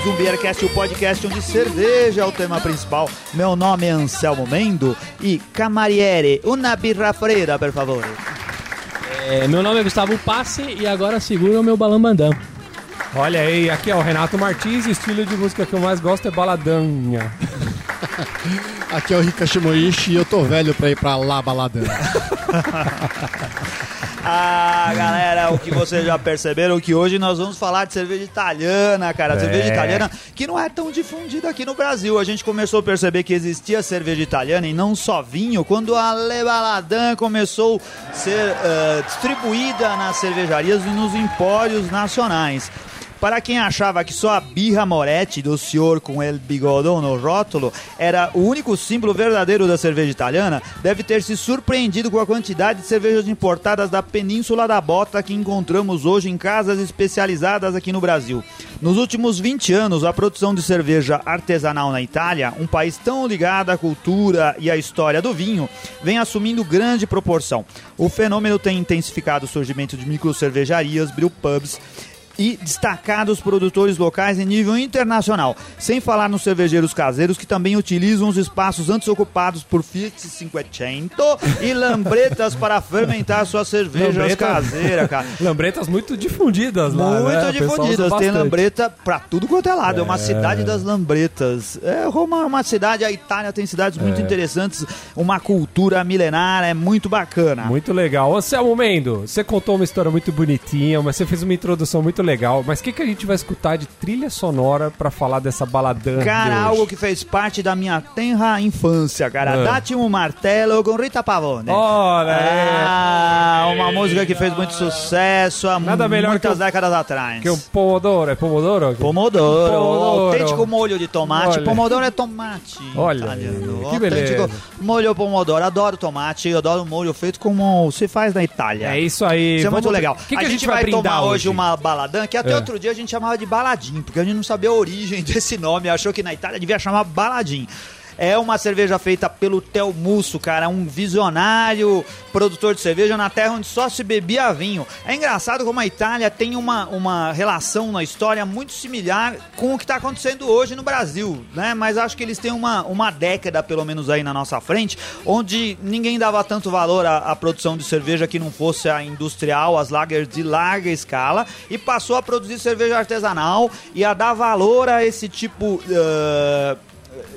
Mais um Beercast, o podcast onde cerveja é o tema principal. Meu nome é Anselmo Mendo e Camariere, uma birra freira, por favor. É, meu nome é Gustavo Passe e agora segura o meu balambandão. Olha aí, aqui é o Renato Martins e o estilo de música que eu mais gosto é baladanha. Aqui é o Rika Shimoishi e eu tô velho pra ir pra lá baladão. Ah, galera, o que vocês já perceberam que hoje nós vamos falar de cerveja italiana, cara. É. Cerveja italiana que não é tão difundida aqui no Brasil. A gente começou a perceber que existia cerveja italiana e não só vinho quando a Le Baladin começou a ser eh, distribuída nas cervejarias e nos empórios nacionais. Para quem achava que só a birra Moretti do senhor com el bigodão no rótulo era o único símbolo verdadeiro da cerveja italiana, deve ter se surpreendido com a quantidade de cervejas importadas da Península da Bota que encontramos hoje em casas especializadas aqui no Brasil. Nos últimos 20 anos, a produção de cerveja artesanal na Itália, um país tão ligado à cultura e à história do vinho, vem assumindo grande proporção. O fenômeno tem intensificado o surgimento de microcervejarias, brewpubs e destacados produtores locais em nível internacional, sem falar nos cervejeiros caseiros que também utilizam os espaços antes ocupados por Fiat 500 e lambretas para fermentar suas cervejas Lambreta- caseiras, cara. Lambretas muito difundidas lá, Muito né? Difundidas, tem lambreta pra tudo quanto é lado. É, uma cidade das lambretas. É, Roma é uma cidade, a Itália tem cidades É. muito interessantes, uma cultura milenar, é muito bacana. Muito legal. Anselmo Mendo, você contou uma história muito bonitinha, mas você fez uma introdução muito legal. Mas o que, que a gente vai escutar de trilha sonora pra falar dessa baladã Cara, de algo que fez parte da minha tenra infância, cara. Ah. Date um martelo com Rita Pavone. Olha Ah, uma música que fez muito sucesso há Nada melhor muitas que décadas atrás. Que um pomodoro, é pomodoro? Pomodoro, Pomodoro. autêntico molho de tomate. Olha. Pomodoro é tomate. Olha italiano. que beleza. molho pomodoro. Adoro tomate, eu adoro molho feito como se faz na Itália. É isso aí. Isso é Vamos muito legal. O que, que a, gente vai brindar tomar hoje uma baladã, que até É. outro dia a gente chamava de baladim, porque a gente não sabia a origem desse nome, achou que na Itália devia chamar baladim. É uma cerveja feita pelo Tel Musso, cara, um visionário produtor de cerveja na terra onde só se bebia vinho. É engraçado como a Itália tem uma, uma relação na história muito similar com o que está acontecendo hoje no Brasil, né? Mas acho que eles têm uma, uma década, pelo menos aí na nossa frente, onde ninguém dava tanto valor à, à produção de cerveja que não fosse a industrial, as lagers de larga escala, e passou a produzir cerveja artesanal e a dar valor a esse tipo. eh,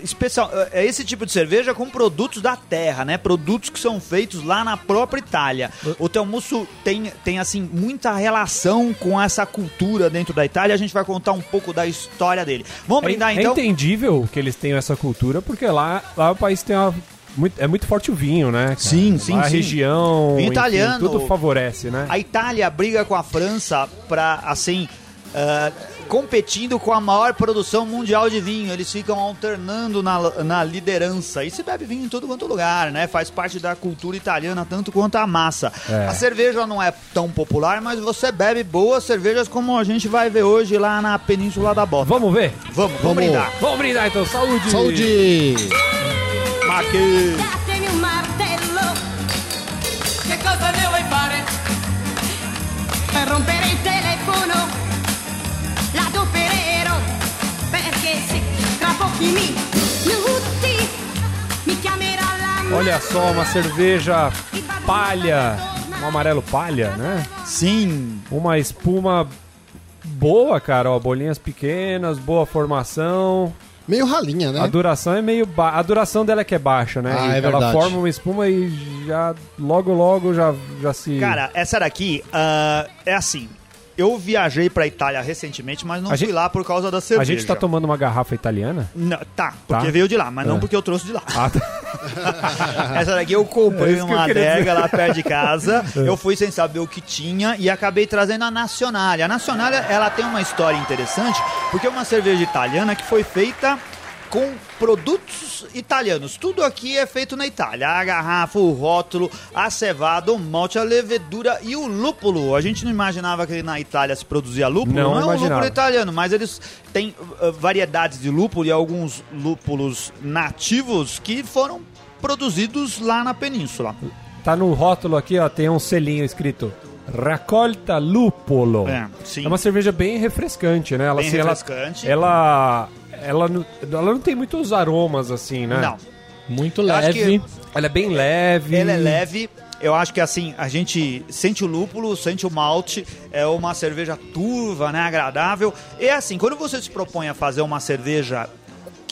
especial é esse tipo de cerveja com produtos da terra, né? Produtos que são feitos lá na própria Itália. O Telmusso tem, tem assim muita relação com essa cultura dentro da Itália. A gente vai contar um pouco da história dele. Vamos É, brindar é então? entendível que eles tenham essa cultura, porque lá, lá o país tem uma. muito- é muito forte o vinho, né? cara? Sim, sim, A sim. região. Vinho enfim, italiano. Tudo favorece, né? A Itália briga com a França para assim ah, competindo com a maior produção mundial de vinho. Eles ficam alternando na, na liderança. E se bebe vinho em todo quanto lugar, né? Faz parte da cultura italiana, tanto quanto a massa. É. A cerveja não é tão popular, mas você bebe boas cervejas como a gente vai ver hoje lá na Península da Bota. Vamos ver? Vamos, vamos, Vamos. brindar. Vamos brindar então, saúde! Saúde! Che cosa ne vuoi fare? per rompere il telefono. Olha só, uma cerveja palha, um amarelo palha, né? Sim. Uma espuma boa, cara, ó, bolinhas pequenas, boa formação. Meio ralinha, né? A duração é meio ba... a duração dela é que é baixa, né? Ah, E é ela verdade. forma uma espuma e já logo logo já já se Cara, essa daqui ah, é assim. Eu viajei pra Itália recentemente, mas não A fui gente- lá por causa da A cerveja. gente tá tomando uma garrafa italiana? Não, tá, porque Tá. veio de lá, mas não É. porque eu trouxe de lá. Ah, tá. Essa daqui eu comprei É uma adega lá perto de casa. Eu fui sem saber o que tinha e acabei trazendo a Nazionale. A Nazionale, ela tem uma história interessante, porque é uma cerveja italiana que foi feita com produtos italianos. Tudo aqui é feito na Itália. A garrafa, o rótulo, a cevada, o malte, a levedura e o lúpulo. A gente não imaginava que na Itália se produzia lúpulo. Não Não, é um lúpulo italiano, mas eles têm uh, variedades de lúpulo e alguns lúpulos nativos que foram produzidos lá na península. Tá no rótulo aqui, ó, tem um selinho escrito Raccolta Lupolo. É, sim. É uma cerveja bem refrescante, né? Ela, Bem assim, refrescante. Ela, ela, não- ela não tem muitos aromas, assim, né? Não. Muito Eu leve. Ela é bem leve. Ela é leve. Eu acho que assim, a gente sente o lúpulo, sente o malte, é uma cerveja turva, né, agradável. E assim, quando você se propõe a fazer uma cerveja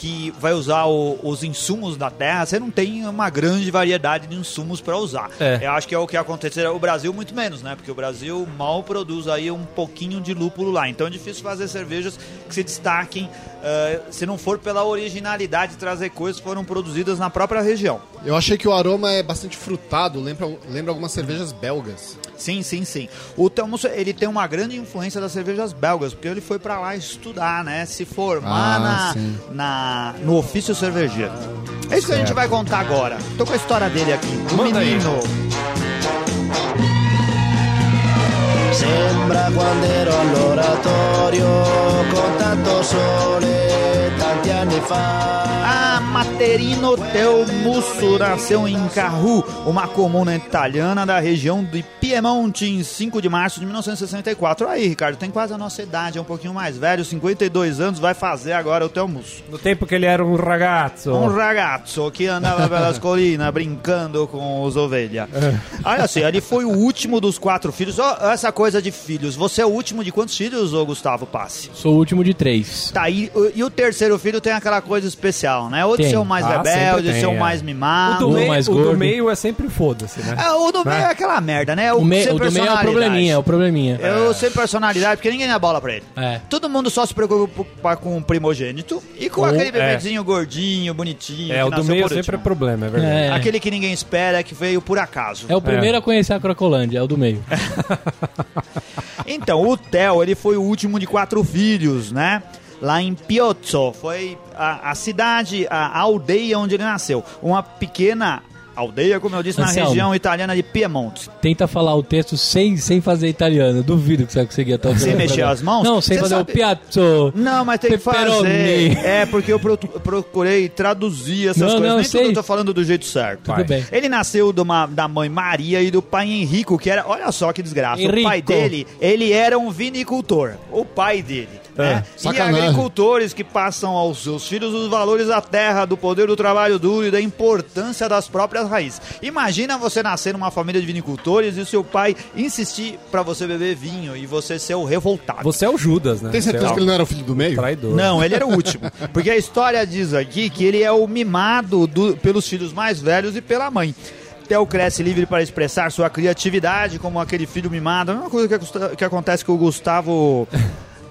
que vai usar o- os insumos da terra, você não tem uma grande variedade de insumos para usar. É. Eu acho que é o que acontecerá. O Brasil muito menos, né? Porque o Brasil mal produz aí um pouquinho de lúpulo lá. Então é difícil fazer cervejas que se destaquem eh, se não for pela originalidade de trazer coisas que foram produzidas na própria região. Eu achei que o aroma é bastante frutado, lembra, lembra algumas cervejas belgas. Sim, sim, sim. O Telmus, ele tem uma grande influência das cervejas belgas, porque ele foi pra lá estudar, né? Se formar Ah, na, sim. Na, no ofício cervejeiro. É isso que a gente vai contar agora. Tô com a história dele aqui. O Manda menino. Sembra quando ero all'oratorio con tanto sole. A Materino Telmusso nasceu em Carru, uma comuna italiana da região de Piemonte, em 5 de março de 1964. Aí, Ricardo, tem quase a nossa idade, é um pouquinho mais velho, 52 anos, vai fazer agora o Telmusso. No tempo que ele era um ragazzo. Um ragazzo que andava pelas colinas brincando com os ovelhas. Olha assim, ele foi o último dos quatro filhos. Ó, essa coisa de filhos. Você é o último de quantos filhos, ô Gustavo Passe? Sou o último de três. Tá, e, o- e o terceiro filho tem aquela coisa especial, né? Ou de Tem. ser o mais Ah, rebelde, sempre de ser o tem, mais é. O mimado. do, Um meio, mais o do gordo. meio é sempre foda-se, né? É, o do meio é aquela merda, né? O, me, sem o do meio é o personalidade. probleminha, é o probleminha. Eu sem personalidade, porque ninguém dá bola pra ele. É. Todo mundo só se preocupa com o primogênito e com Ou- aquele é. bebezinho gordinho, bonitinho. É, que o do nasceu meio por sempre é último. problema, é verdade. É. Aquele que ninguém espera, que veio por acaso. É o primeiro a conhecer a Crocolândia, é o do meio. Então, o Theo, ele foi o último de quatro filhos, né? Lá em Piozzo, foi a, a cidade, a aldeia onde ele nasceu. Uma pequena aldeia, como eu disse, na Anselmo. região italiana de Piemonte. Tenta falar o texto sem, sem fazer italiano. Duvido que você vai conseguir até o Sem mexer as mãos? Não, sem Você fazer sabe- o piazzo. Não, mas tem que fazer. É, porque eu pro- procurei traduzir essas Não, coisas. não, Nem sei. tudo eu tô falando do jeito certo. Tudo bem. Ele nasceu de uma- da mãe Maria e do pai Henrico, que era. Olha só que desgraça. O Henrico. pai dele, ele era um vinicultor. O pai dele. Né? E agricultores que passam aos seus filhos os valores da terra, do poder do trabalho duro e da importância das próprias raízes. Imagina você nascer numa família de vinicultores e o seu pai insistir pra você beber vinho e você ser o revoltado. Você é o Judas, né? Tem certeza Você é que ele não era o filho do meio? traidor. Não, ele era o último. Porque a história diz aqui que ele é o mimado do- pelos filhos mais velhos e pela mãe. Theo cresce livre para expressar sua criatividade, como aquele filho mimado. É uma coisa que, que acontece com o Gustavo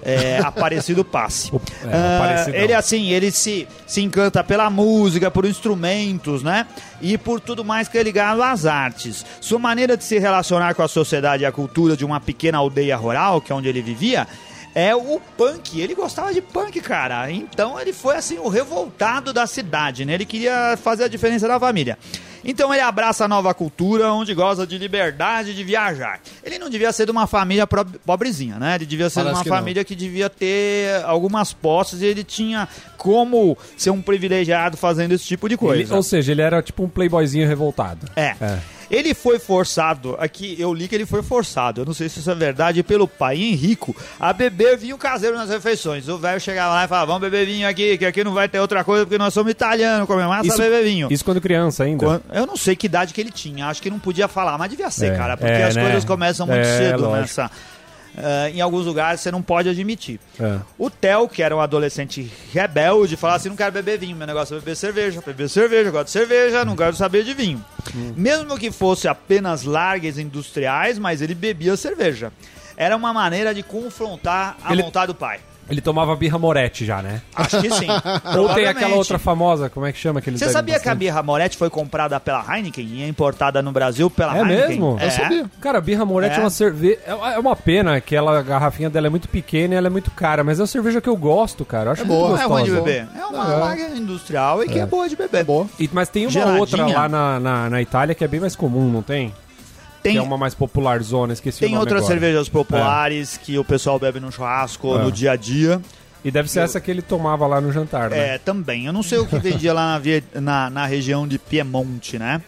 é, Aparecido Passe. É, Ah, ele, assim, ele se, se encanta pela música, por instrumentos, né? E por tudo mais que é ligado às artes. Sua maneira de se relacionar com a sociedade e a cultura de uma pequena aldeia rural, que é onde ele vivia, é o punk. Ele gostava de punk, cara. Então ele foi assim o revoltado da cidade, né? Ele queria fazer a diferença da família. Então ele abraça a nova cultura, onde goza de liberdade de viajar. Ele não devia ser de uma família pobrezinha, né? Ele devia ser Parece de uma que não. família que devia ter algumas posses e ele tinha como ser um privilegiado fazendo esse tipo de Ele- coisa. ou seja, ele era tipo um playboyzinho revoltado. É. É. Ele foi forçado, aqui eu li que ele foi forçado, eu não sei se isso é verdade, pelo pai Henrico, a beber vinho caseiro nas refeições. O velho chegava lá e falava, vamos beber vinho aqui, que aqui não vai ter outra coisa, porque nós somos italianos, comemos massa, Isso- beber vinho. Isso quando criança ainda. Quan- Eu não sei que idade que ele tinha, acho que não podia falar, mas devia ser, É, cara, porque é, as né? coisas começam muito É, cedo lógico. nessa. Ah, em alguns lugares você não pode admitir. É. O Theo, que era um adolescente rebelde, falava assim: não quero beber vinho, meu negócio é beber cerveja, beber cerveja, gosto de cerveja, não quero saber de vinho. Mesmo que fosse apenas largas industriais, mas ele bebia cerveja. Era uma maneira de confrontar a Ele- vontade do pai. Ele tomava birra Moretti já, né? Acho que sim. Ou tem aquela outra famosa, como é que chama aquele Você sabia que a birra Moretti foi comprada pela Heineken e é importada no Brasil pela É Heineken? mesmo? É. Eu sabia. Cara, a birra Moretti É. é, uma cerveja. É uma pena que ela, a garrafinha dela é muito pequena e ela é muito cara, mas é uma cerveja que eu gosto, cara. Eu acho É muito boa. Não é ruim de gostosa. beber. É uma lager industrial e que é, boa de beber. Boa. E- mas tem uma Geladinha. outra lá na, na, na Itália que é bem mais comum, não tem? Tem, Que é uma mais popular zona, esqueci tem outras agora. cervejas populares que o pessoal bebe no churrasco, É. no dia a dia. E deve ser essa que ele tomava lá no jantar, né? É, também. Eu não sei o que vendia lá na, na, na região de Piemonte, né?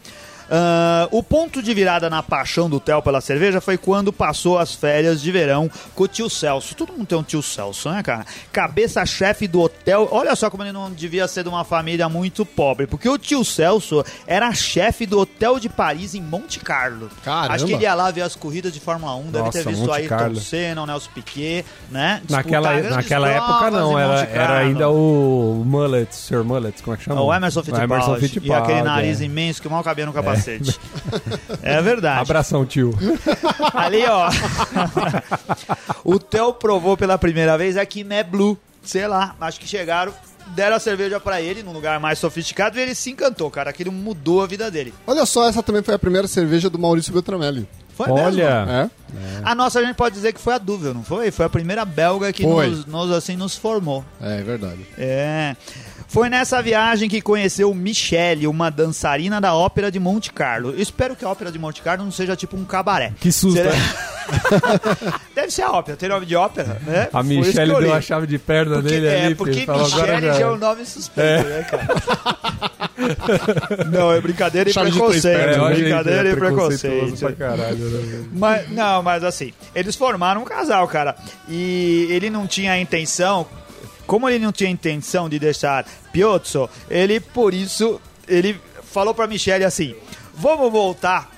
Ah, o ponto de virada na paixão do Theo pela cerveja foi quando passou as férias de verão com o tio Celso. Todo mundo tem um tio Celso, né, cara? Cabeça-chefe do hotel. Olha só como ele não devia ser de uma família muito pobre, porque o tio Celso era chefe do hotel de Paris em Monte Carlo. Caramba. Acho que ele ia lá ver as corridas de Fórmula 1, deve Nossa, ter visto Monte aí Ayrton Carlo. Senna, o Nelson Piquet, né? Naquela, Disputar naquela época não, em era, era ainda o Mullet, Sr. Mullet, como é que chama? O Emerson Fittipaldi. E aquele nariz é. imenso que mal cabia no capacete. É, verdade. Abração, tio. Ali, ó. o Theo provou pela primeira vez a Kiné Blue. Sei lá, acho que chegaram, deram a cerveja pra ele num lugar mais sofisticado e ele se encantou, cara. Aquilo mudou a vida dele. Olha só, essa também foi a primeira cerveja do Maurício Beltramelli. Foi mesmo. Olha, É? A nossa a gente pode dizer que foi a Duvel, não foi? Foi a primeira belga que nos, nos, assim, nos formou. É, é verdade. É. Foi nessa viagem que conheceu Michele, uma dançarina da Ópera de Monte Carlo. Eu espero que a Ópera de Monte Carlo não seja tipo um cabaré. que susto. Será- né? Deve ser a ópera, tem nome de ópera, né? A Michelle deu a chave de perna Porque, dele é, ali. porque. Falou, Michele já é era. um nome suspeito, né, cara? não, é brincadeira e Chave três preconceito. É, olha, gente, brincadeira é e preconceito. pra caralho, né? Mas, não, mas assim, eles formaram um casal, cara. E ele não tinha a intenção, como ele não tinha intenção de deixar Piozzo, ele, por isso, ele falou pra Michele assim, vamos voltar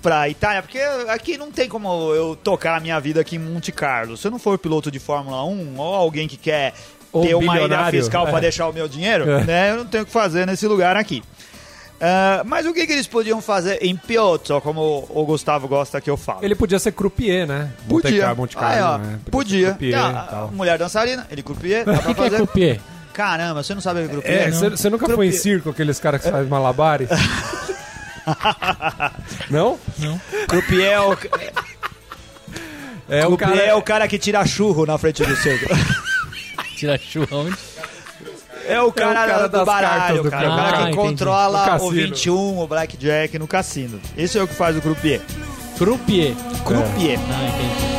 pra Itália, porque aqui não tem como eu tocar a minha vida aqui em Monte Carlo. Se eu não for piloto de Fórmula 1 ou alguém que quer Ou ter uma ilha fiscal é. deixar o meu dinheiro, É. né, eu não tenho o que fazer nesse lugar aqui. Ah, mas o que, que eles podiam fazer em Piozzo, como o Gustavo gosta que eu falo? Ele podia ser croupier, né? Podia. Monte Carlo, Aí, ó, né? Podia. ser Croupier Tá, e tal. mulher dançarina, ele croupier, dá O pra que, que é fazer. croupier? Caramba, você não sabe o que é É, croupier? você você nunca foi em circo, aqueles caras que fazem malabares? Não? Croupier é o, É o croupier cara... é o cara que tira churro na frente do circo. Tira churrão. É o cara, cara do das baralho, do cara. O cara. Ah, que entendi. controla o cassino. 21, o blackjack no cassino. Esse é o que faz o croupier. Croupier. Croupier. Ah, entendi.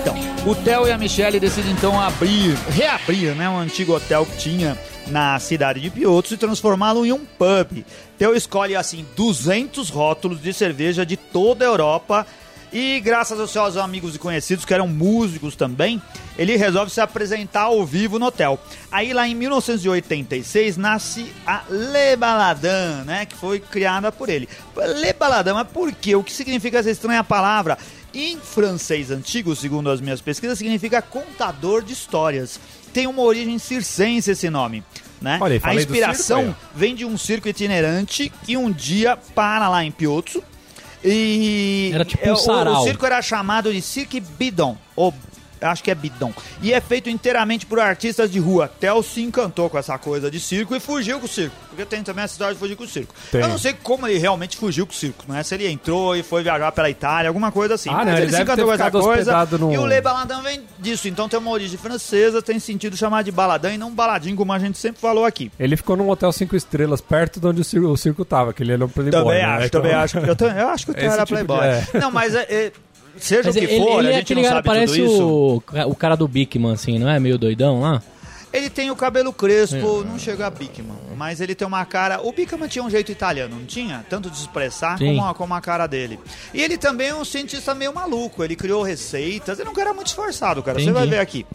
Então, o Theo e a Michelle decidem então abrir, reabrir, né, um antigo hotel que tinha na cidade de Piotr e transformá-lo em um pub. Theo escolhe assim 200 rótulos de cerveja de toda a Europa e graças aos seus amigos e conhecidos que eram músicos também, ele resolve se apresentar ao vivo no hotel. Aí lá em 1986 nasce a Le Baladin, né, que foi criada por ele. Le Baladin, mas por quê? O que significa essa estranha palavra? Em francês antigo, segundo as minhas pesquisas, significa contador de histórias. Tem uma origem circense esse nome. Né? Olha a inspiração circo vem de um circo itinerante que um dia para lá em Piotr. E Era tipo é, um o- sarau. O, circo era chamado de Cirque Bidon, ou acho que é Bidon. E é feito inteiramente por artistas de rua. Theo se encantou com essa coisa de circo e fugiu com o circo. Porque tem também essa história de fugir com o circo. Tem. Eu não sei como ele realmente fugiu com o circo, não é? Se ele entrou e foi viajar pela Itália, alguma coisa assim. Ah, não, ele ele se encantou com essa coisa. no- E o Le Baladin vem disso. Então tem uma origem francesa, tem sentido chamar de baladão e não baladinho, como a gente sempre falou aqui. Ele ficou num hotel cinco estrelas, perto de onde o circo, o circo tava, que ele era um playboy. Também né? acho, Então- também acho. Eu, eu acho que o Theo era tipo de- playboy. é. Não, mas é, é, seja Mas o que ele, for, ele a é gente aquele não cara, sabe parece tudo isso. o, o cara do Bigman, assim, não é? Meio doidão lá? Ele tem o cabelo crespo, não chega a Bickman, mas ele tem uma cara. O Bickman tinha um jeito italiano, não tinha? Tanto de expressar Sim. como a, como a cara dele. E ele também é um cientista meio maluco, ele criou receitas, ele não era muito esforçado, cara. Você Entendi. vai ver aqui.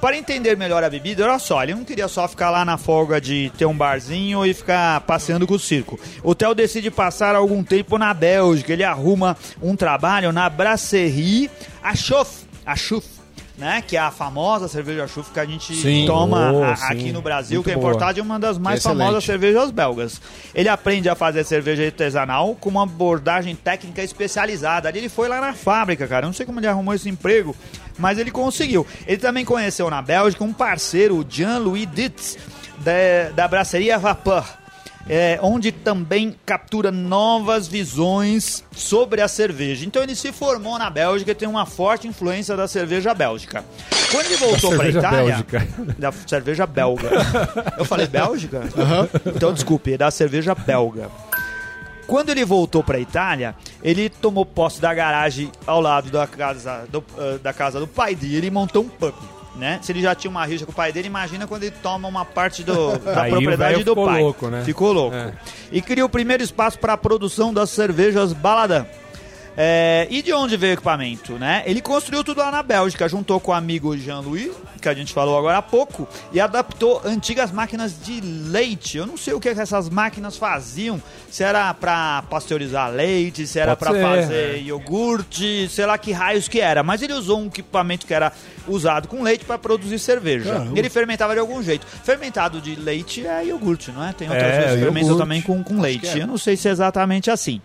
Para entender melhor a bebida, olha só, ele não queria só ficar lá na folga de ter um barzinho e ficar passeando com o circo. O Theo decide passar algum tempo na Bélgica. Ele arruma um trabalho na Brasserie Achouf. Achouf. Né, que é a famosa cerveja Achouf que a gente Sim. toma Oh, a- aqui no Brasil, Muito que é importada de uma das mais Excelente. famosas cervejas belgas. Ele aprende a fazer cerveja artesanal com uma abordagem técnica especializada. Ali ele foi lá na fábrica, cara. Eu não sei como ele arrumou esse emprego, mas ele conseguiu. Ele também conheceu na Bélgica um parceiro, o Jean-Louis Ditz, da, da Brasseria Vapeur. é, onde também captura novas visões sobre a cerveja. Então ele se formou na Bélgica e tem uma forte influência da cerveja bélgica. Quando ele voltou para Itália, bélgica. da cerveja belga. Eu falei Bélgica? Então desculpe, é da cerveja belga. Quando ele voltou para a Itália, ele tomou posse da garagem ao lado da casa do, eh, da casa do pai dele e montou um pub. Né? Se ele já tinha uma rixa com o pai dele, imagina quando ele toma uma parte do- da Aí propriedade do ficou pai. louco, né? Ficou louco. É. E criou o primeiro espaço para a produção das cervejas Baladã. É, e de onde veio o equipamento, né? Ele construiu tudo lá na Bélgica, juntou com o amigo Jean-Louis, que a gente falou agora há pouco, e adaptou antigas máquinas de leite. Eu não sei o que, que essas máquinas faziam, se era para pasteurizar leite, se era para fazer iogurte, sei lá que raios que era. Mas ele usou um equipamento que era usado com leite para produzir cerveja. Caramba. Ele fermentava de algum jeito. Fermentado de leite é iogurte, não é? Tem outras É, coisas que fermentam também com, com leite. Eu não sei se é exatamente assim.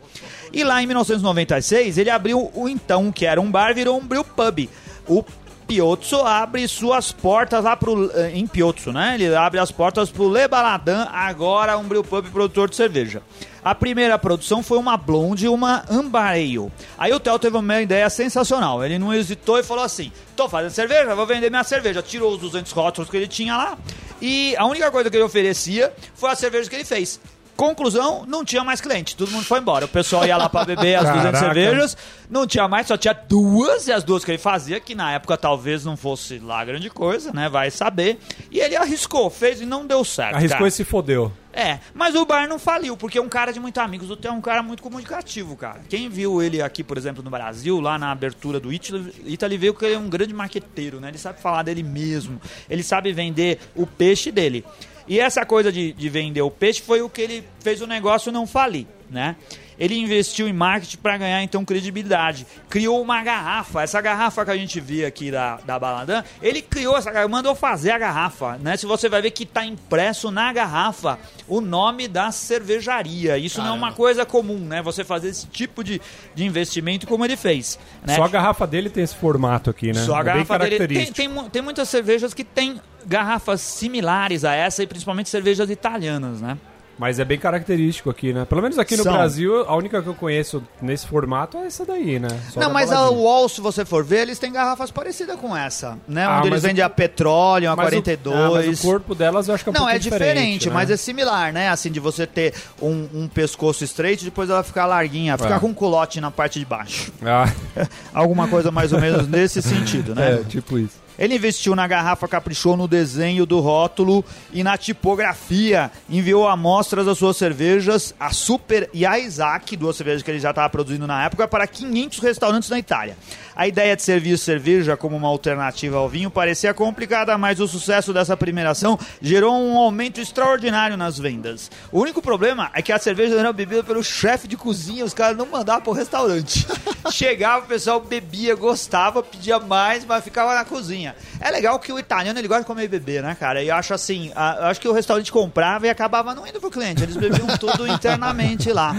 E lá em 1996, ele abriu o então, que era um bar, virou um brew pub. O Piozzo abre suas portas lá pro, eh, em Piozzo, né? Ele abre as portas pro Le Baladin, agora um brew pub produtor de cerveja. A primeira produção foi uma blonde e uma ale. Aí o Theo teve uma ideia sensacional. Ele não hesitou e falou assim: tô fazendo cerveja, vou vender minha cerveja. Tirou os 200 rótulos que ele tinha lá e a única coisa que ele oferecia foi a cerveja que ele fez. Conclusão, não tinha mais cliente, todo mundo foi embora. O pessoal ia lá pra beber as 200 Caraca. cervejas, não tinha mais, só tinha duas, e as duas que ele fazia, que na época talvez não fosse lá grande coisa, né? Vai saber. E ele arriscou, fez e não deu certo. Arriscou cara. e se fodeu. É, mas o bar não faliu, porque é um cara de muitos amigos. O Theo é um cara muito comunicativo, cara. Quem viu ele aqui, por exemplo, no Brasil, lá na abertura do Italy, Italy viu que ele é um grande marqueteiro, né? Ele sabe falar dele mesmo. Ele sabe vender o peixe dele. E essa coisa de, de vender o peixe foi o que ele fez o negócio não falir, né? Ele investiu em marketing para ganhar então credibilidade. Criou uma garrafa, essa garrafa que a gente vê aqui da, da Baladã, ele criou essa garrafa, mandou fazer a garrafa, né? Se você vai ver que tá impresso na garrafa o nome da cervejaria. Isso não é uma coisa comum, né? Você fazer esse tipo de, de investimento como ele fez. Né? Só a garrafa dele tem esse formato aqui, né? Só a É bem garrafa dele. Tem, tem, tem muitas cervejas que têm garrafas similares a essa e principalmente cervejas italianas, né? Mas é bem característico aqui, né? Pelo menos aqui no São. Brasil, a única que eu conheço nesse formato é essa daí, né? Só não, da mas a. Wall, se você for ver, eles têm garrafas parecidas com essa, né? Ah, Onde eles mas o- vendem a petróleo, a Mas o- 42. ah, mas o corpo delas eu acho que é um Não, pouco é diferente, né? mas é similar, né? Assim, de você ter um, um pescoço estreito e depois ela ficar larguinha, ficar É. com um culote na parte de baixo. Ah, Alguma coisa mais ou menos nesse sentido, né? é, tipo isso. Ele investiu na garrafa, caprichou no desenho do rótulo e na tipografia. Enviou amostras das suas cervejas, a Super e a Isaac, duas cervejas que ele já estava produzindo na época, para 500 restaurantes na Itália. A ideia de servir cerveja como uma alternativa ao vinho parecia complicada, mas o sucesso dessa primeira ação gerou um aumento extraordinário nas vendas. O único problema é que a cerveja era bebida pelo chefe de cozinha, os caras não mandavam pro restaurante. Chegava, o pessoal bebia, gostava, pedia mais, mas ficava na cozinha. É legal que o italiano ele gosta de comer e beber, né, cara? E eu acho assim, a- eu acho que o restaurante comprava e acabava não indo pro cliente. Eles bebiam tudo internamente lá.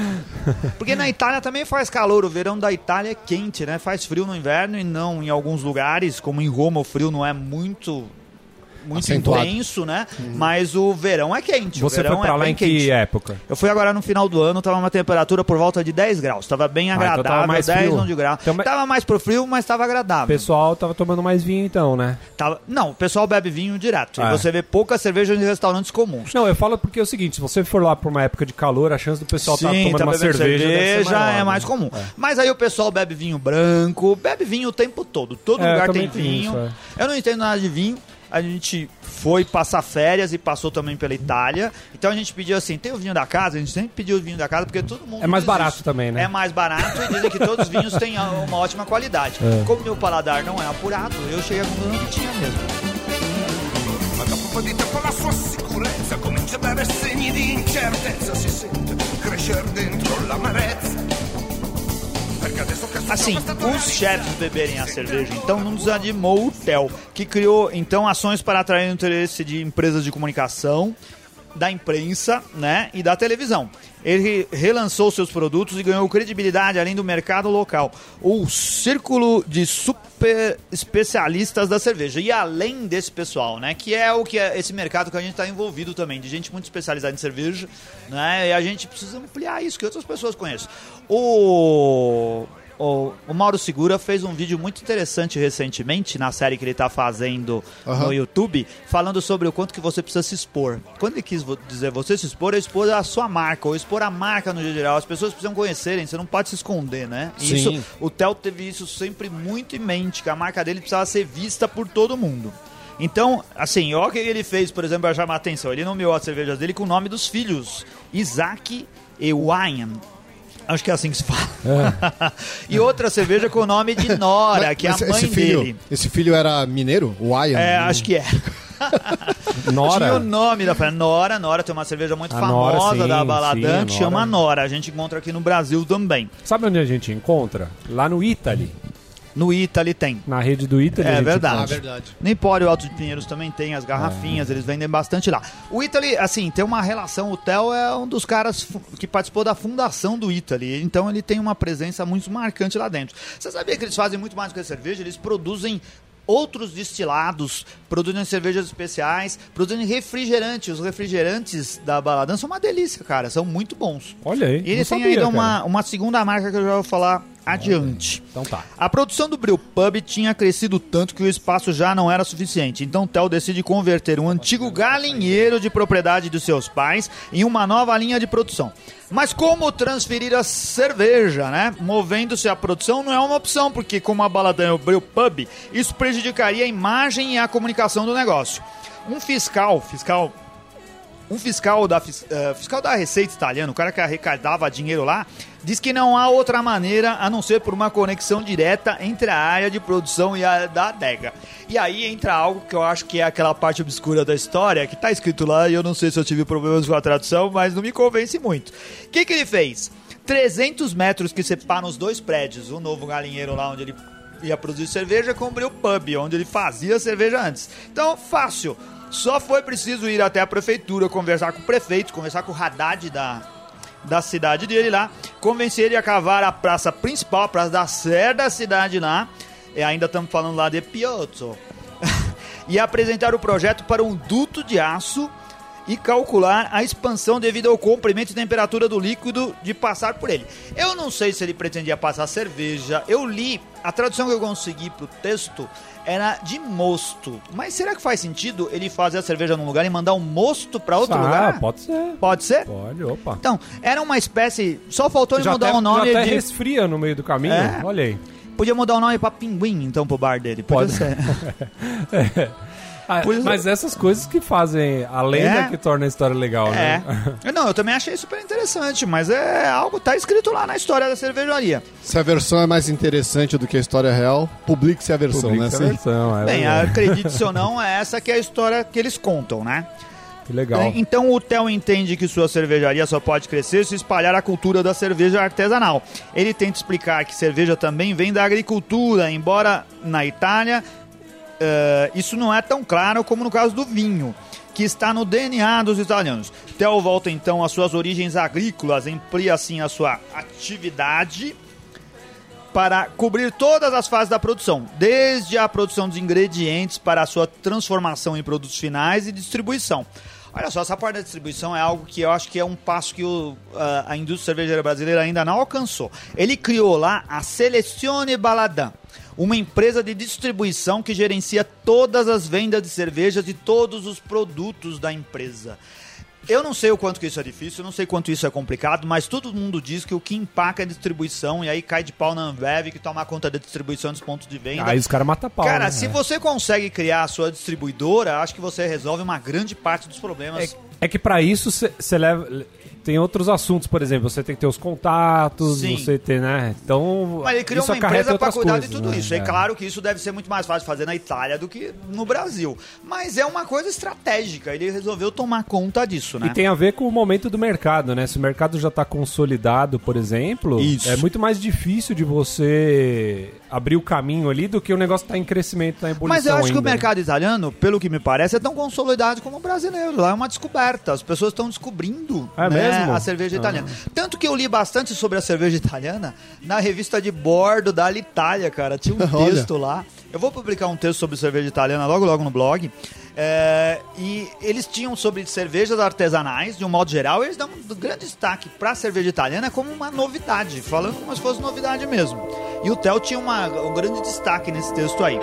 Porque na Itália também faz calor, o verão da Itália é quente, né? Faz frio no inverno e não em alguns lugares, como em Roma, o frio não é muito muito Acentuado. intenso, né? Mas o verão é quente. o Você verão foi pra é lá em que quente. época? Eu fui agora no final do ano, tava uma temperatura por volta de 10 graus. Tava bem então tava agradável, mais 10, frio. 11 graus. Então, Tava mais pro frio, mas tava O agradável. pessoal tava tomando mais vinho então, né? Tava... Não, o pessoal bebe vinho direto. Ah. E você vê poucas cervejas em restaurantes comuns. Não, eu falo porque é o seguinte, se você for lá por uma época de calor, a chance do pessoal estar tomando uma bebendo cerveja, deve ser cerveja maior, é né? mais comum. Mas aí o pessoal bebe vinho branco, bebe vinho o tempo todo. Todo É, lugar tem vinho. isso, Eu não entendo nada de vinho. A gente foi passar férias e passou também pela Itália. Então a gente pediu assim: tem o vinho da casa? A gente sempre pediu o vinho da casa porque todo mundo. É mais diz barato isso. também, né? É mais barato e dizem que todos os vinhos têm uma ótima qualidade. É. Como meu paladar não é apurado, eu cheguei à conclusão que tinha mesmo. Dopo la sua sicurezza comincia a dare segni di incertezza, si sente crescere dentro l'amarezza. Assim, os chefes beberem a cerveja, então não desanimou o TEL, que criou então ações para atrair o interesse de empresas de comunicação, da imprensa, né, e da televisão. Ele relançou seus produtos e ganhou credibilidade além do mercado local. O círculo de super especialistas da cerveja. E além desse pessoal, né, que é o que é esse mercado que a gente está envolvido também, de gente muito especializada em cerveja, né, e a gente precisa ampliar isso, que outras pessoas conheçam. O o, o Mauro Segura fez um vídeo muito interessante recentemente na série que ele tá fazendo Aham. no YouTube, falando sobre o quanto que você precisa se expor. Quando ele quis dizer você se expor, é expor a sua marca, ou expor a marca no geral. As pessoas precisam conhecerem, você não pode se esconder, né? E Sim. Isso, o Theo teve isso sempre muito em mente, que a marca dele precisava ser vista por todo mundo. Então, assim, olha o que ele fez, por exemplo, para chamar a atenção. Ele nomeou as cervejas dele com o nome dos filhos, Isaac e Wyan. Acho que é assim que se fala. e outra cerveja com o nome de Nora, que é a mãe esse filho, dele. Esse filho era mineiro? O Ian? É, acho que é. Tinha Nora. o nome da família. Nora, Nora tem uma cerveja muito A famosa Nora, sim, da Baladan sim, que chama Nora. Nora. A gente encontra aqui no Brasil também. Sabe onde a gente encontra? Lá no Italy. No Italy tem. Na rede do Italy. a É gente verdade. Ah, verdade. No Empório Alto de Pinheiros também tem as garrafinhas, eles vendem bastante lá. O Italy, assim, tem uma relação. O Theo é um dos caras que participou da fundação do Italy, então ele tem uma presença muito marcante lá dentro. Você sabia que eles fazem muito mais do que a cerveja? Eles produzem outros destilados, produzem cervejas especiais, produzem refrigerante. Os refrigerantes da Baladan são uma delícia, cara, são muito bons. Olha aí. E ele não tem sabia, ainda uma, uma segunda marca que eu já vou falar adiante. Então tá. A produção do Brew Pub tinha crescido tanto que o espaço já não era suficiente. Então o Theo decide converter um antigo galinheiro de propriedade dos seus pais em uma nova linha de produção. Mas como transferir a cerveja, né? Movendo-se a produção não é uma opção, porque como a Baladã é o Brew Pub, isso prejudicaria a imagem e a comunicação do negócio. Um fiscal, fiscal um fiscal da, eh, fiscal da Receita italiano, o cara que arrecadava dinheiro lá, diz que não há outra maneira a não ser por uma conexão direta entre a área de produção e a da adega. E aí entra algo que eu acho que é aquela parte obscura da história, que tá escrito lá e eu não sei se eu tive problemas com a tradução, mas não me convence muito. O que, que ele fez? 300 metros que separam os dois prédios, o novo galinheiro lá onde ele ia produzir cerveja com o Pub, onde ele fazia cerveja antes. Então, fácil. Só foi preciso ir até a prefeitura, conversar com o prefeito, conversar com o Haddad da, da cidade dele lá, convencer ele a cavar a praça principal, a praça da Sé da cidade lá, e ainda estamos falando lá de Piotto, e apresentar o projeto para um duto de aço e calcular a expansão devido ao comprimento e temperatura do líquido de passar por ele. Eu não sei se ele pretendia passar cerveja. Eu li, a tradução que eu consegui pro texto era de mosto. Mas será que faz sentido ele fazer a cerveja num lugar e mandar um mosto para outro ah, lugar? pode ser. Pode ser? Pode, opa. Então, era uma espécie. Só faltou ele já mudar até, o nome já até de. resfria no meio do caminho. É. Olha aí. Podia mudar o nome pra Pinguim, então, pro bar dele. Pode, Pode. ser. Ah, Pois é. mas essas coisas que fazem a lenda É. que torna a história legal, É. né? Não, eu também achei super interessante, mas é algo tá escrito lá na história da cervejaria. Se a versão é mais interessante do que a história real, publique-se a versão, Publica né? essa Sim. versão, é Bem, acredite-se ou não, é essa que é a história que eles contam, né? Que legal. Então o Theo entende que sua cervejaria só pode crescer se espalhar a cultura da cerveja artesanal. Ele tenta explicar que cerveja também vem da agricultura, embora na Itália eh, isso não é tão claro como no caso do vinho, que está no DNA dos italianos. Theo volta então às suas origens agrícolas, amplia assim a sua atividade para cobrir todas as fases da produção, desde a produção dos ingredientes para a sua transformação em produtos finais e distribuição. Olha só, essa parte da distribuição é algo que eu acho que é um passo que o- a- a indústria cervejeira brasileira ainda não alcançou. Ele criou lá a Selezione Baladã, uma empresa de distribuição que gerencia todas as vendas de cervejas e todos os produtos da empresa. Eu não sei o quanto que isso é difícil, eu não sei quanto isso é complicado, mas todo mundo diz que o que empaca é a distribuição e aí cai de pau na Ambev que toma conta da distribuição dos pontos de venda. Aí os caras matam pau. Cara, né? se você consegue criar a sua distribuidora, acho que você resolve uma grande parte dos problemas. É que pra isso você leva. Tem outros assuntos, por exemplo, você tem que ter os contatos, Sim. você tem, né? Então. Mas ele criou isso uma empresa para cuidar de coisas, tudo né? isso. É. claro que isso deve ser muito mais fácil de fazer na Itália do que no Brasil. Mas é uma coisa estratégica. Ele resolveu tomar conta disso, né? E tem a ver com o momento do mercado, né? Se o mercado já está consolidado, por exemplo, Isso. é muito mais difícil de você abrir o caminho ali do que o negócio tá em crescimento, tá em ebulição Mas eu acho que o ainda, né? mercado italiano, pelo que me parece, é tão consolidado como o brasileiro. Lá é uma descoberta. As pessoas estão descobrindo É né, mesmo? a cerveja italiana. Tanto que eu li bastante sobre a cerveja italiana na revista de bordo da Alitalia, cara. Tinha um texto lá. Eu vou publicar um texto sobre cerveja italiana logo, logo no blog. É, e eles tinham sobre cervejas artesanais, de um modo geral, eles dão um grande destaque para a cerveja italiana como uma novidade, falando como se fosse novidade mesmo. E o Theo tinha uma, um grande destaque nesse texto aí.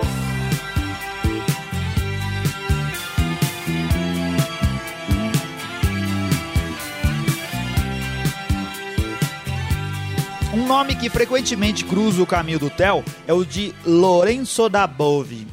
Um nome que frequentemente cruza o caminho do Theo é o de Lorenzo da Bove.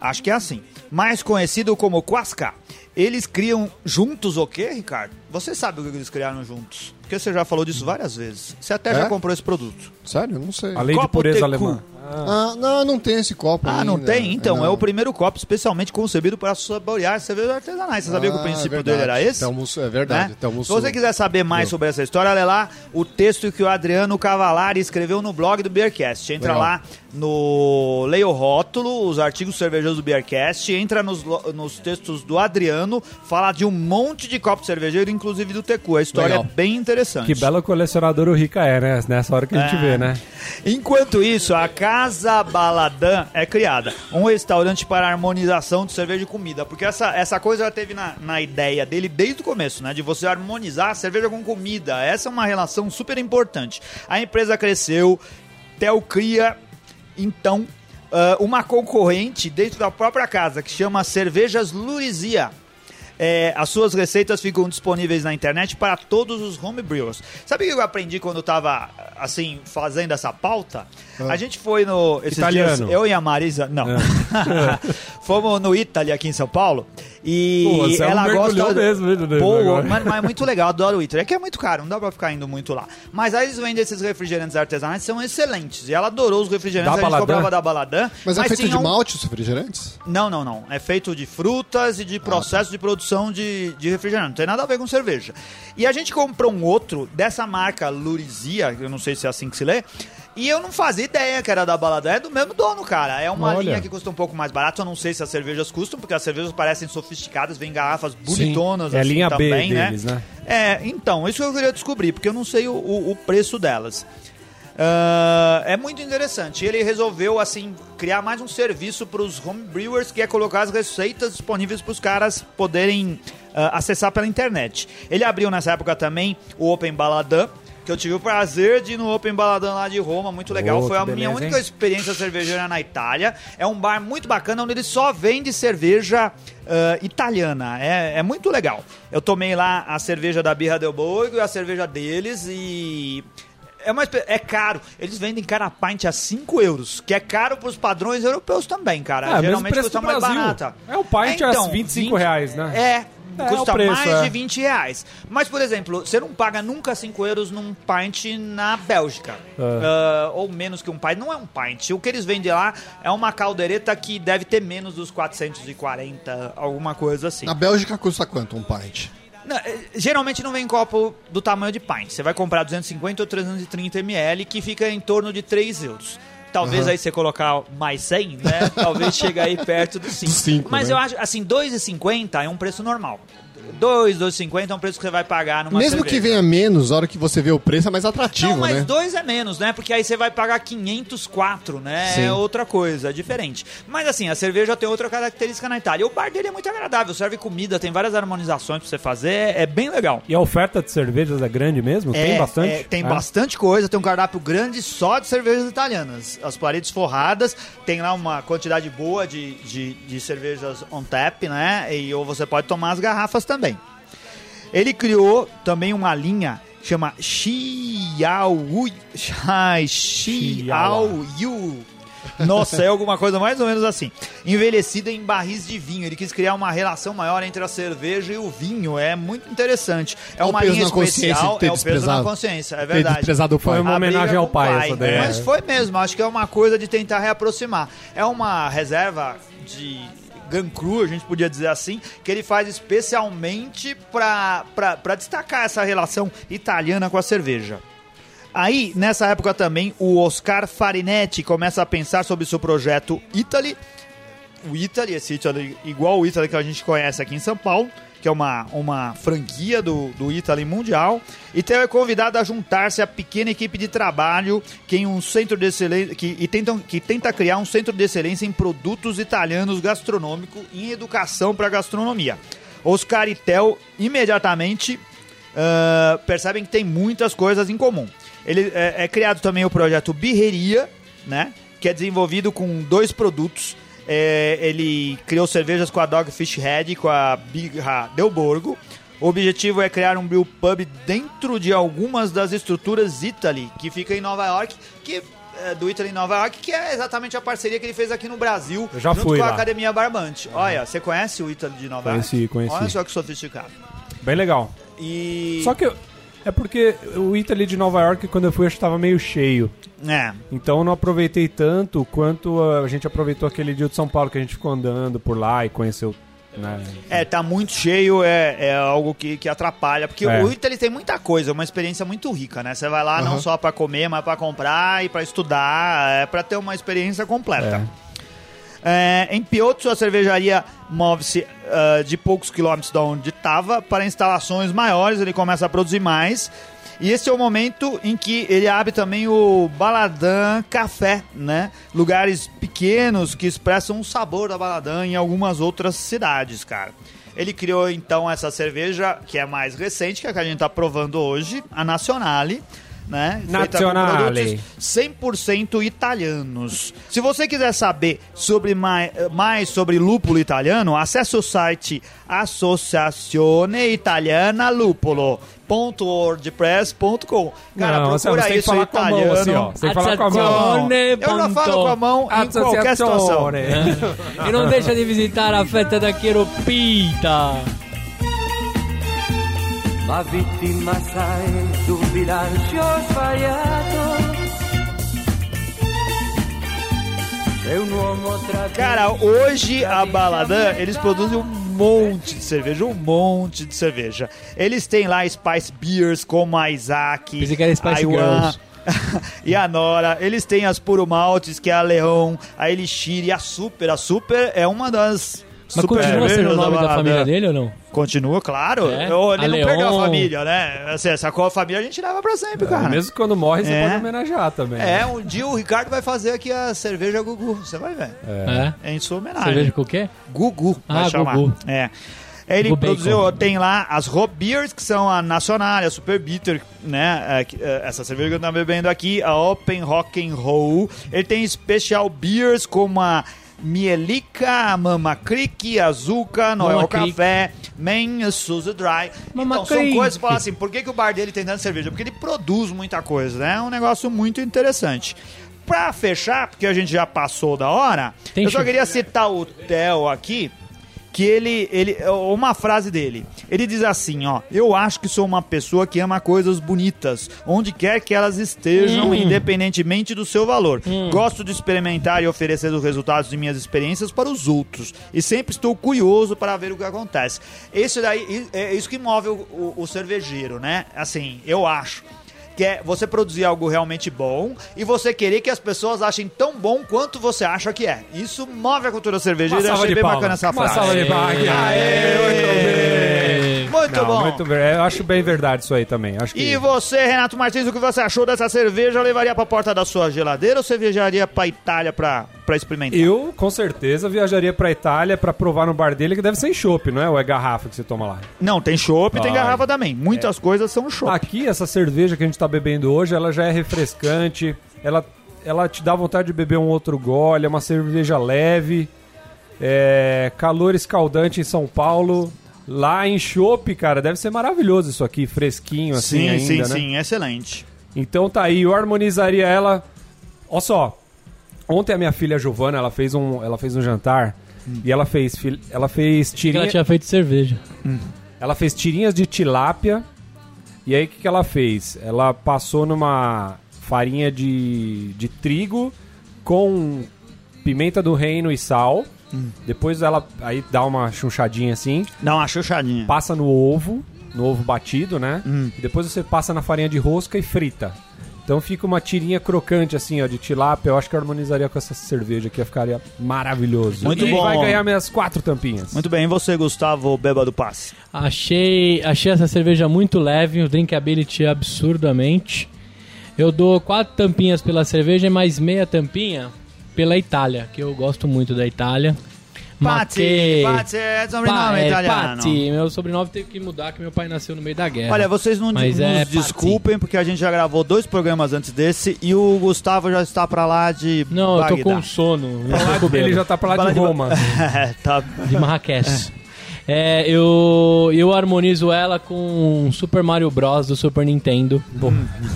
Acho que é assim. Mais conhecido como Quasca. Eles criam juntos o quê, Ricardo? Você sabe o que eles criaram juntos? Porque você já falou disso várias vezes. Você até já É? comprou esse produto. Sério? Não sei. A lei de Copo pureza alemã. Ah, não, não tem esse copo Ah, não ainda. tem? Então, Não. é o primeiro copo especialmente concebido para saborear cervejas artesanais. Você sabia que o Ah, princípio verdade. dele era esse? Thelmo- é verdade. né? Thelmo Se você quiser saber mais Eu. sobre essa história, olha lá o texto que o Adriano Cavalari escreveu no blog do Beercast. Entra Legal. lá no Leia o Rótulo, os artigos cervejeiros do Beercast, entra nos, nos textos do Adriano, fala de um monte de copo cervejeiro, inclusive do Tecu. A história Legal. é bem interessante. Que belo colecionador o Rica é, né? Nessa hora que a gente É. vê, né? Enquanto isso, a Casa Baladã é criada, um restaurante para harmonização de cerveja e comida, porque essa, essa coisa já teve na, na ideia dele desde o começo, né, de você harmonizar cerveja com comida. Essa é uma relação super importante. A empresa cresceu, Theo cria, então, ah, uma concorrente dentro da própria casa que chama Cervejas Lurizia. É, as suas receitas ficam disponíveis na internet para todos os homebrewers. Sabe o que eu aprendi quando eu tava, assim, fazendo essa pauta? A gente foi no... Esses Italiano. dias, eu e a Marisa... Não. Fomos no Italy aqui em São Paulo e Pô, você é um ela gosta... mesmo, viu, Dudu, Pô, mas, mas é muito legal, adoro o Italy. É que é muito caro, não dá pra ficar indo muito lá. Mas aí eles vendem esses refrigerantes artesanais, são excelentes. E ela adorou os refrigerantes, Da a gente Baladã? comprava da Baladã. Mas é feito de tinha um- malte os refrigerantes? não, não, não. É feito de frutas e de processo de produção de, de refrigerante. Não tem nada a ver com cerveja. E a gente comprou um outro dessa marca Lurizia, eu não sei se é assim que se lê. E eu não fazia ideia que era da balada. É do mesmo dono, cara. É uma Olha. linha que custa um pouco mais barato. Eu não sei se as cervejas custam, porque as cervejas parecem sofisticadas, vem garrafas bonitonas É a assim linha B também, deles, né? É, então, isso que eu queria descobrir, porque eu não sei o, o- o preço delas. Ah, é muito interessante. Ele resolveu, assim, criar mais um serviço para os homebrewers, que é colocar as receitas disponíveis para os caras poderem ah, acessar pela internet. Ele abriu nessa época também o Open Baladã, que eu tive o prazer de ir no Open Baladã lá de Roma, muito legal. Oh, Foi a minha beleza, única hein? experiência cervejeira na Itália. É um bar muito bacana, onde ele só vende cerveja ah, italiana. É, é muito legal. Eu tomei lá a cerveja da Birra del Borgo e a cerveja deles e... É, uma, espe- é caro. Eles vendem cada pint a 5 euros, que é caro pros padrões europeus também, cara. É, mesmo Geralmente custa do mais Brasil. barata. É, o pint é 25 reais, né? É. É, custa preço, mais é. de 20 reais. Mas, por exemplo, você não paga nunca 5 euros num pint na Bélgica. Ah, ou menos que um pint. Não é um pint. O que eles vendem lá é uma caldeireta que deve ter menos dos 440, alguma coisa assim. Na Bélgica custa quanto um pint? Não, eh, geralmente não vem em copo do tamanho de pint. Você vai comprar 250 ou 330 ml, que fica em torno de 3 euros. Talvez Aham. aí você colocar mais 100, né? Talvez chegue aí perto dos 5. cinco, Mas né? eu acho, assim, 2,50 é um preço normal. 2, 2,50 é um preço que você vai pagar numa Mesmo cerveja. que venha menos, a hora que você vê o preço é mais atrativo, Não, mas né? dois é menos, né? Porque aí você vai pagar 504, né? Sim. É outra coisa, é diferente. Mas assim, a cerveja tem outra característica na Itália. O bar dele é muito agradável, serve comida, tem várias harmonizações pra você fazer, é bem legal. E a oferta de cervejas é grande mesmo? tem É, bastante? é, tem É. bastante coisa, tem um cardápio grande só de cervejas italianas. As paredes forradas, tem lá uma quantidade boa de, de, de cervejas on tap, né? E ou você pode tomar as garrafas também. Ele criou também uma linha que chama Xiaoyu. Ai, Xiaoyu. Nossa, é alguma coisa mais ou menos assim. Envelhecida em barris de vinho. Ele quis criar uma relação maior entre a cerveja e o vinho. É muito interessante. É o uma peso linha na consciência especial. É o peso na consciência, é verdade. desprezado pai. Foi uma homenagem ao o pai, essa daí, Mas foi mesmo, acho que é uma coisa de tentar reaproximar. É uma reserva de Gun Cru, a gente podia dizer assim, que ele faz especialmente para destacar essa relação italiana com a cerveja. Aí, nessa época também, o Oscar Farinetti começa a pensar sobre seu projeto Italy. O Italy, esse Italy igual o Italy que a gente conhece aqui em São Paulo, que é uma, uma franquia do, do Italy Mundial. E Theo é convidado a juntar-se à pequena equipe de trabalho que, em um centro de excelência, que, e tentam, que tenta criar um centro de excelência em produtos italianos gastronômicos e em educação para gastronomia. Oscar e Tel imediatamente ah, percebem que tem muitas coisas em comum. Ele é, é criado também o projeto Birreria, né? Que é desenvolvido com dois produtos. É, ele criou cervejas com a Dogfish Head e com a Birra Del Borgo. O objetivo é criar um brew pub dentro de algumas das estruturas Italy, que fica em Nova York, que é, do Italy em Nova York, que é exatamente a parceria que ele fez aqui no Brasil, Eu já junto fui com a lá. Academia Barbante. Olha, você conhece o Italy de Nova Conheci, York? conheci. Olha só que sofisticado. Bem legal. E Só que eu- é porque o Italy de Nova York, quando eu fui, acho que tava meio cheio. é, Então eu não aproveitei tanto quanto a gente aproveitou aquele dia de São Paulo que a gente ficou andando por lá e conheceu. Né? É, tá muito cheio, é, é algo que, que atrapalha. Porque É. o Italy tem muita coisa, uma experiência muito rica, né? Você vai lá não só pra comer, mas pra comprar e pra estudar, é pra ter uma experiência completa. É, em Piotto, a cervejaria move-se ah, de poucos quilômetros de onde estava para instalações maiores, ele começa a produzir mais. E esse é o momento em que ele abre também o Baladã Café, né? Lugares pequenos que expressam o sabor da Baladã em algumas outras cidades, cara. Ele criou então essa cerveja que é mais recente, que é a que a gente tá provando hoje, a Nacionale, né? Feita com Nazionale. produtos 100% italianos. Se você quiser saber sobre mai- mais sobre lúpulo italiano, acesse o site Associazione Italiana Lúpulo.wordpress.com. Cara, Não, procura você tem que isso falar com a mão italiano. assim, ó. Você tem que falar com a mão. Não, eu já falo com a mão em qualquer situação. E não deixa de visitar a festa da Chiropita. Ma vittima sai bilancio sbagliato. Sei un uomo tradito. Cara, hoje a Baladã, eles produzem um monte de cerveja, um monte de cerveja. Eles têm lá Spice Beers como a Isaac, Pensei que era Spice a Iwan, e a Nora. Eles têm as Puro Maltes, que é a Leão, a Elixir e a Super. A Super é uma das Mas super continua sendo o nome da família dele ou não? Continua, claro. É? Eu- Ele A não perdeu a Leon. família, né? Assim, essa a família a gente leva pra sempre, cara. Mesmo quando morre, você É. pode homenagear também. É, um dia o Ricardo vai fazer aqui a cerveja Gugu. Você vai ver. É. É em sua homenagem. Cerveja com o quê? Gugu, vai Ah, chamar. Gugu. É. Ele Gugu produziu, Bacon. tem lá as Hop Beers, que são a Nacional, a Super Bitter, né? é, é, essa cerveja que eu tô bebendo aqui, a Open Rock and Roll. Ele tem Special Beers como a Mielica, Mama Creek, Azuca, Noel. Café, Man Suzy Dry. Mama então, são coisas que falam assim, por que, que o bar dele tem tanta cerveja? Porque ele produz muita coisa, né? É um negócio muito interessante. Pra fechar, porque a gente já passou da hora, Tem eu só queria citar o Theo aqui, que ele, ele, uma frase dele, ele diz assim, ó, eu acho que sou uma pessoa que ama coisas bonitas, onde quer que elas estejam, Hum. independentemente do seu valor. Gosto de experimentar e oferecer os resultados de minhas experiências para os outros, e sempre estou curioso para ver o que acontece. Isso daí, é isso que move o, o- o cervejeiro, né? Assim, eu acho que é você produzir algo realmente bom e você querer que as pessoas achem tão bom quanto você acha que é. Isso move a cultura cervejeira. Eu achei bem palmas. bacana essa Uma frase. salva de palmas. Aê, Muito Não, bom. muito bem. Eu acho bem verdade isso aí também. Acho que E você, Renato Martins, o que você achou dessa cerveja? Levaria pra porta da sua geladeira ou você viajaria pra Itália pra, pra experimentar? eu, com certeza, viajaria pra Itália pra provar no bar dele, que deve ser em chopp, não é? Ou é garrafa que você toma lá? Não, tem chopp e tem garrafa também. Muitas coisas são chopp. Aqui, essa cerveja que a gente tá bebendo hoje, ela já é refrescante, ela, ela te dá vontade de beber um outro gole, é uma cerveja leve, é, calor escaldante em São Paulo. Lá em Chopp, cara, deve ser maravilhoso isso aqui, fresquinho assim sim, ainda, sim, né? sim, excelente. Então tá aí, eu harmonizaria ela. Olha só, ontem a minha filha Giovana, ela fez um, ela fez um jantar e ela fez, ela fez tirinha, ela tinha feito cerveja. ela fez tirinhas de tilápia. E aí o que, que ela fez? Ela passou numa farinha de, de trigo com pimenta do reino e sal. Depois ela aí dá uma chunchadinha assim, Dá uma chuchadinha. passa no ovo, no ovo batido, né? Hum. E depois você passa na farinha de rosca e frita. Então fica uma tirinha crocante assim, ó, de tilápia. Eu acho que harmonizaria com essa cerveja aqui, ficaria maravilhoso. Muito e bom. vai ganhar minhas quatro tampinhas. Muito bem, e você, Gustavo Beba do Passe? Achei, achei essa cerveja muito leve, o drinkability absurdamente. Eu dou quatro tampinhas pela cerveja e mais meia tampinha pela Itália, que eu gosto muito da Itália. Maquê. Pazzi é sobrenome Pa- é, italiano. Pazzi. Meu sobrenome teve que mudar, que meu pai nasceu no meio da guerra. Olha, vocês não Mas nos é desculpem, porque a gente já gravou dois programas antes desse e o Gustavo já está pra lá de Não, eu tô Bagdá. com sono. Tô com Ele já tá pra lá de de- Roma. É, tá. De Marrakech. É, eu, eu harmonizo ela com Super Mario Bros. do Super Nintendo,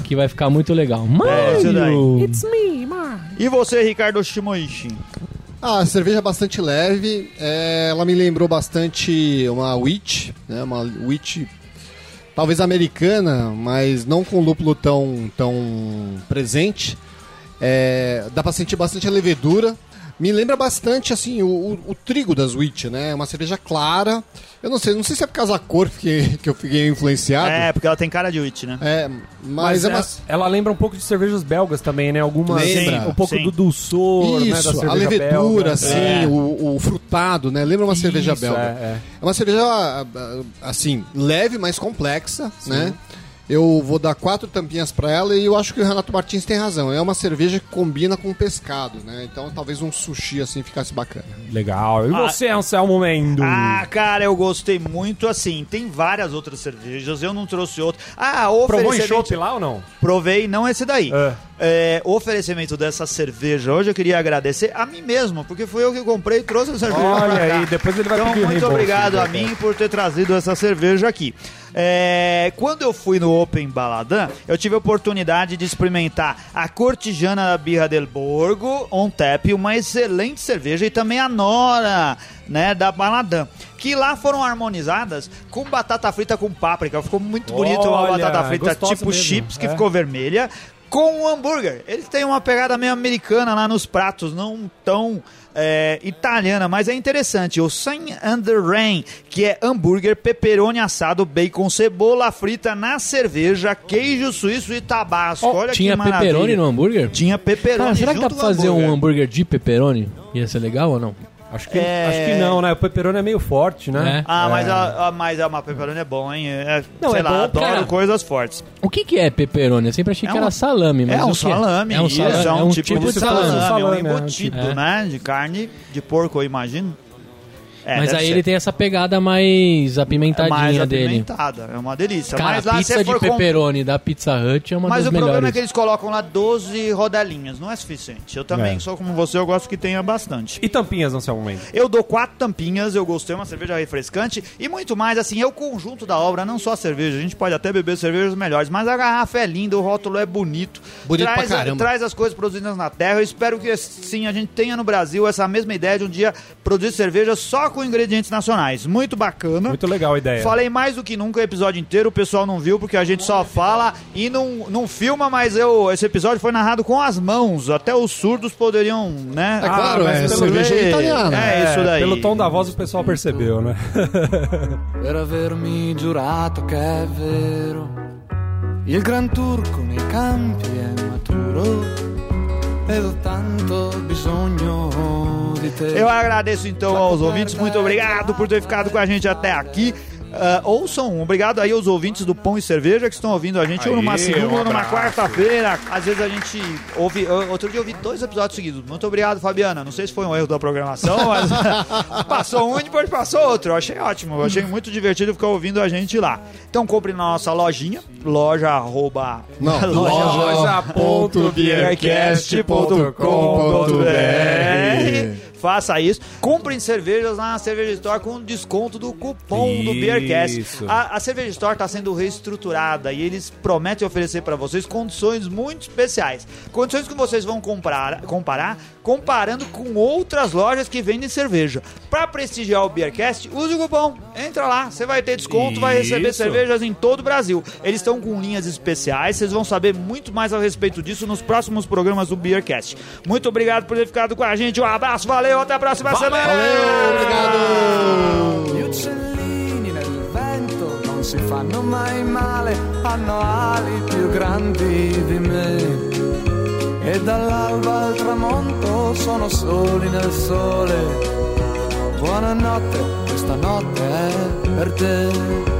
que vai ficar muito legal. É, isso daí. Mario! E você, Ricardo Shimoishi? Ah, a cerveja é bastante leve. é, ela me lembrou bastante uma witch, né? Uma witch talvez americana, mas não com lúpulo tão, tão presente. É, dá pra sentir bastante a levedura. Me lembra bastante, assim, o, o- o trigo das witch, né? Uma cerveja clara. Eu não sei, não sei se é por causa da cor que, que eu fiquei influenciado. É, porque ela tem cara de witch, né? É, mas, Mas é ela, uma... ela lembra um pouco de cervejas belgas também, né? Algumas. Lembra. um pouco Sim. do dulçor, né? Da Isso, a cerveja levedura, belga. assim, É. o, o frutado, né? Lembra uma cerveja Isso, belga. é, é. É uma cerveja, ah, ah, assim, leve, mas complexa, né? Eu vou dar quatro tampinhas pra ela e eu acho que o Renato Martins tem razão. É uma cerveja que combina com pescado, né? Então talvez um sushi assim ficasse bacana. Legal. E Ah. você, Anselmo Mendo? Ah, cara, eu gostei muito, assim, tem várias outras cervejas, eu não trouxe outra. Ah, Provou em chopp lá ou não? Provei, não esse daí. É. É, o oferecimento dessa cerveja hoje eu queria agradecer a mim mesmo, porque fui eu que comprei e trouxe a cerveja Olha aí, depois ele vai Então, pedir muito reembolso, obrigado né, a mim por ter trazido essa cerveja aqui. É, quando eu fui no Open Baladã, eu tive a oportunidade de experimentar a Cortijana da Birra del Borgo, On Tap, uma excelente cerveja, e também a Nora, né, da Baladã, que lá foram harmonizadas com batata frita com páprica. Ficou muito bonito uma Olha, batata frita tipo mesmo, chips, que é. ficou vermelha, com um hambúrguer. Eles têm uma pegada meio americana lá nos pratos, não tão é, italiana, mas é interessante. O Sun Under Rain, que é hambúrguer, pepperoni assado, bacon, cebola frita na cerveja, queijo suíço e tabasco. Ó, Olha tinha que maravilha. pepperoni no hambúrguer? Tinha pepperoni Cara, será que dá pra fazer um hambúrguer. hambúrguer de pepperoni? Ia ser legal ou não? Acho que, É. acho que não, né? O pepperoni é meio forte, né? É. Ah, mas a, a, mas a uma pepperoni é bom, hein? É, Não, sei é lá, bom, adoro cara. coisas fortes. O que que é pepperoni? Eu sempre achei É que um- era salame, mas é um salame, é um isso, salame, é um, tipo, de salame, salame, é um é, embutido, tipo- né? De carne, de porco, eu imagino. É, mas aí ser. ele tem essa pegada mais apimentadinha mais dele. apimentada, é uma delícia. Cara, mas a lá pizza você de for com- pepperoni da Pizza Hut é uma Mas das o problema melhores. é que eles colocam lá 12 rodelinhas, não é suficiente. Eu também É. sou como você, eu gosto que tenha bastante. E tampinhas, Anselmo Mendo? Eu dou quatro tampinhas, eu gostei, uma cerveja refrescante e muito mais, assim, é o conjunto da obra, não só a cerveja. A gente pode até beber cervejas melhores, mas a garrafa é linda, o rótulo é bonito. Bonito traz, pra caramba. traz as coisas produzidas na terra. Eu espero que, sim, a gente tenha no Brasil essa mesma ideia de um dia produzir cerveja só com ingredientes nacionais. Muito bacana. Muito legal a ideia. Falei mais do que nunca o episódio inteiro, o pessoal não viu porque a gente só fala e não, não filma, mas eu, esse episódio foi narrado com as mãos. Até os surdos poderiam, né? É claro, mas é pelo cerveja ler. italiana. É, isso daí. Pelo tom da voz o pessoal percebeu, né? per avermi giurato che è vero. Il gran turco nei campi è maturo ho tanto bisogno. Eu agradeço então aos ouvintes, muito obrigado por ter ficado com a gente até aqui. Ah, ouçam, obrigado aí aos ouvintes do Pão e Cerveja que estão ouvindo a gente ou numa segunda um ou numa quarta-feira. Às vezes a gente ouve. Outro dia eu ouvi dois episódios seguidos. Muito obrigado, Fabiana. Não sei se foi um erro da programação, mas passou um e depois passou outro. Eu achei ótimo. Eu achei muito divertido ficar ouvindo a gente lá. Então compre na nossa lojinha, loja arroba. Não, loja.beercast.com.br Faça isso. Comprem cervejas lá na Cerveja Store com desconto do cupom do Beercast. Isso. A, a Cerveja Store está sendo reestruturada e eles prometem oferecer para vocês condições muito especiais. Condições que vocês vão comprar, comparar comparando com outras lojas que vendem cerveja. Para prestigiar o Beercast, use o cupom. Entra lá, você vai ter desconto, vai receber Isso. cervejas em todo o Brasil. Eles estão com linhas especiais, vocês vão saber muito mais a respeito disso nos próximos programas do Beercast. Muito obrigado por ter ficado com a gente. Um abraço, valeu, até a próxima semana. Gli uccellini nel vento non si fanno mai male, hanno ali più grandi di me. E dall'alba al tramonto sono soli nel sole. Buonanotte, questa notte è per te.